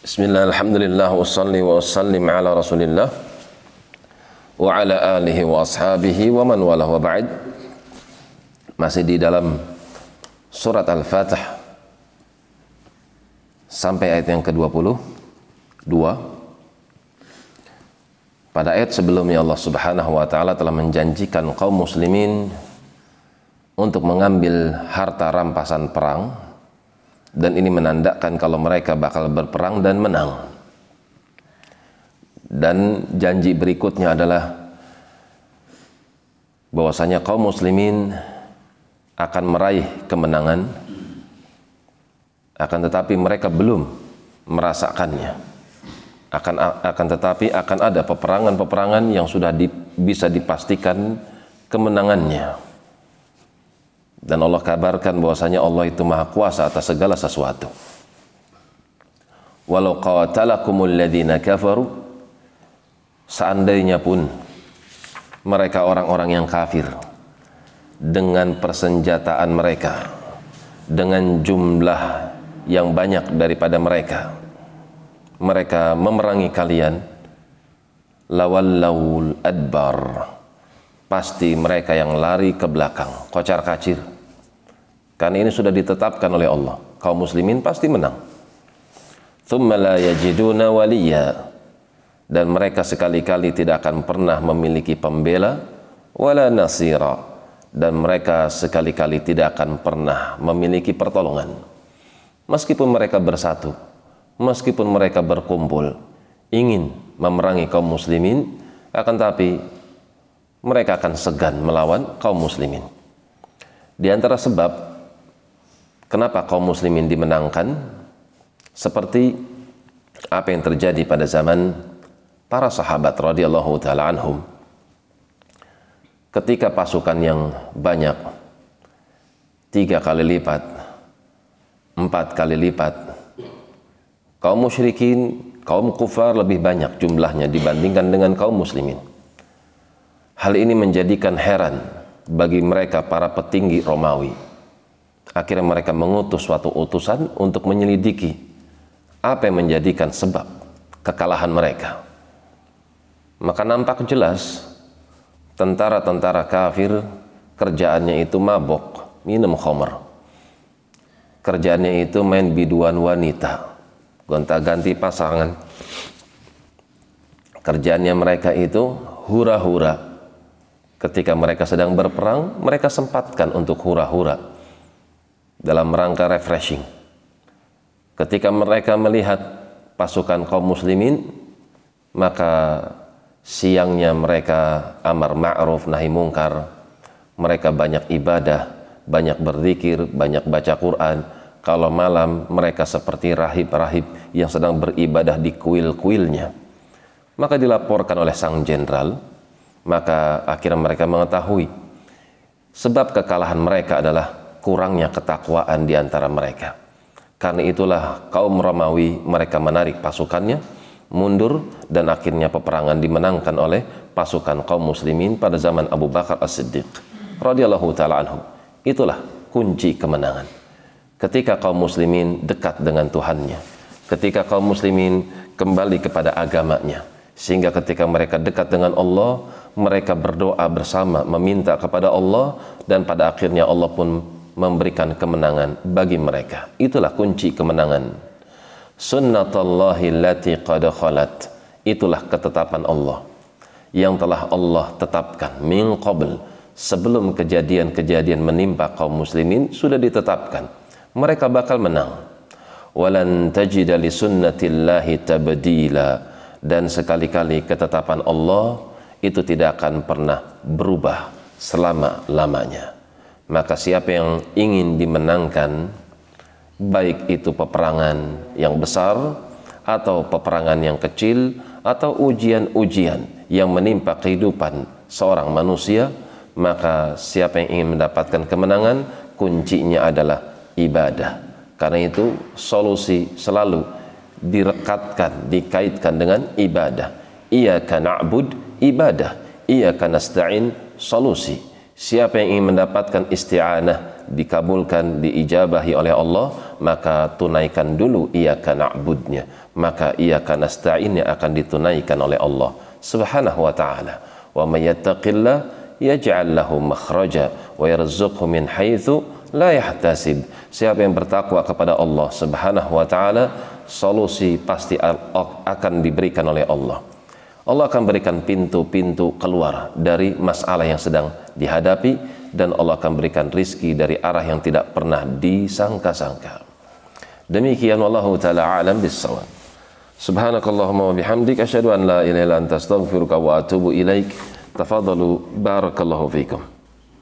Bismillah, alhamdulillah, wassalli wa wassallim ala rasulillah wa ala alihi wa ashabihi wa man wala wa ba'id masih di dalam surat Al-Fatih sampai ayat yang ke-22 pada ayat sebelumnya Allah subhanahu wa ta'ala telah menjanjikan kaum muslimin untuk mengambil harta rampasan perang dan ini menandakan kalau mereka bakal berperang dan menang. Dan janji berikutnya adalah bahwasanya kaum muslimin akan meraih kemenangan akan tetapi mereka belum merasakannya akan akan tetapi akan ada peperangan-peperangan yang sudah di, bisa dipastikan kemenangannya dan Allah kabarkan bahwasanya Allah itu maha kuasa atas segala sesuatu. Walau qatalakumul ladina kafaru seandainya pun mereka orang-orang yang kafir dengan persenjataan mereka dengan jumlah yang banyak daripada mereka mereka memerangi kalian lawallawul adbar pasti mereka yang lari ke belakang, kocar kacir. Karena ini sudah ditetapkan oleh Allah. Kaum muslimin pasti menang. Thumma la yajiduna waliya. Dan mereka sekali-kali tidak akan pernah memiliki pembela wala nasira. Dan mereka sekali-kali tidak akan pernah memiliki pertolongan. Meskipun mereka bersatu, meskipun mereka berkumpul, ingin memerangi kaum muslimin, akan tapi mereka akan segan melawan kaum muslimin. Di antara sebab kenapa kaum muslimin dimenangkan seperti apa yang terjadi pada zaman para sahabat radhiyallahu taala anhum ketika pasukan yang banyak tiga kali lipat empat kali lipat kaum musyrikin kaum kufar lebih banyak jumlahnya dibandingkan dengan kaum muslimin Hal ini menjadikan heran bagi mereka para petinggi Romawi. Akhirnya mereka mengutus suatu utusan untuk menyelidiki apa yang menjadikan sebab kekalahan mereka. Maka nampak jelas tentara-tentara kafir kerjaannya itu mabok, minum khamr. Kerjaannya itu main biduan wanita, gonta-ganti pasangan. Kerjaannya mereka itu hura-hura, ketika mereka sedang berperang, mereka sempatkan untuk hura-hura dalam rangka refreshing. Ketika mereka melihat pasukan kaum muslimin, maka siangnya mereka amar ma'ruf nahi mungkar, mereka banyak ibadah, banyak berzikir, banyak baca Quran. Kalau malam mereka seperti rahib-rahib yang sedang beribadah di kuil-kuilnya. Maka dilaporkan oleh sang jenderal, maka akhirnya mereka mengetahui sebab kekalahan mereka adalah kurangnya ketakwaan di antara mereka. Karena itulah kaum Romawi mereka menarik pasukannya mundur dan akhirnya peperangan dimenangkan oleh pasukan kaum muslimin pada zaman Abu Bakar As-Siddiq radhiyallahu taala anhu. Itulah kunci kemenangan. Ketika kaum muslimin dekat dengan Tuhannya, ketika kaum muslimin kembali kepada agamanya, sehingga ketika mereka dekat dengan Allah, mereka berdoa bersama meminta kepada Allah dan pada akhirnya Allah pun memberikan kemenangan bagi mereka. Itulah kunci kemenangan. Sunnatullahi lati qad khalat. Itulah ketetapan Allah yang telah Allah tetapkan min qabl. Sebelum kejadian-kejadian menimpa kaum muslimin sudah ditetapkan. Mereka bakal menang. Walan tajida li sunnatillahi tabdila dan sekali-kali ketetapan Allah itu tidak akan pernah berubah selama-lamanya. Maka siapa yang ingin dimenangkan baik itu peperangan yang besar atau peperangan yang kecil atau ujian-ujian yang menimpa kehidupan seorang manusia, maka siapa yang ingin mendapatkan kemenangan kuncinya adalah ibadah. Karena itu solusi selalu direkatkan, dikaitkan dengan ibadah. Ia na'bud ibadah ia akan nasta'in solusi siapa yang ingin mendapatkan isti'anah dikabulkan diijabahi oleh Allah maka tunaikan dulu ia na'budnya maka ia akan nasta'in yang akan ditunaikan oleh Allah Subhanahu wa taala. Wa may yattaqillah yaj'al makhraja wa yarzuqhu min haitsu la yahtasib. Siapa yang bertakwa kepada Allah Subhanahu wa taala, solusi pasti akan diberikan oleh Allah. Allah akan berikan pintu-pintu keluar dari masalah yang sedang dihadapi dan Allah akan berikan rizki dari arah yang tidak pernah disangka-sangka. Demikian wallahu taala alam bisawab. Subhanakallahumma wa bihamdik asyhadu an la ilaha illa anta astaghfiruka wa atubu ilaik. Tafadhalu barakallahu fikum.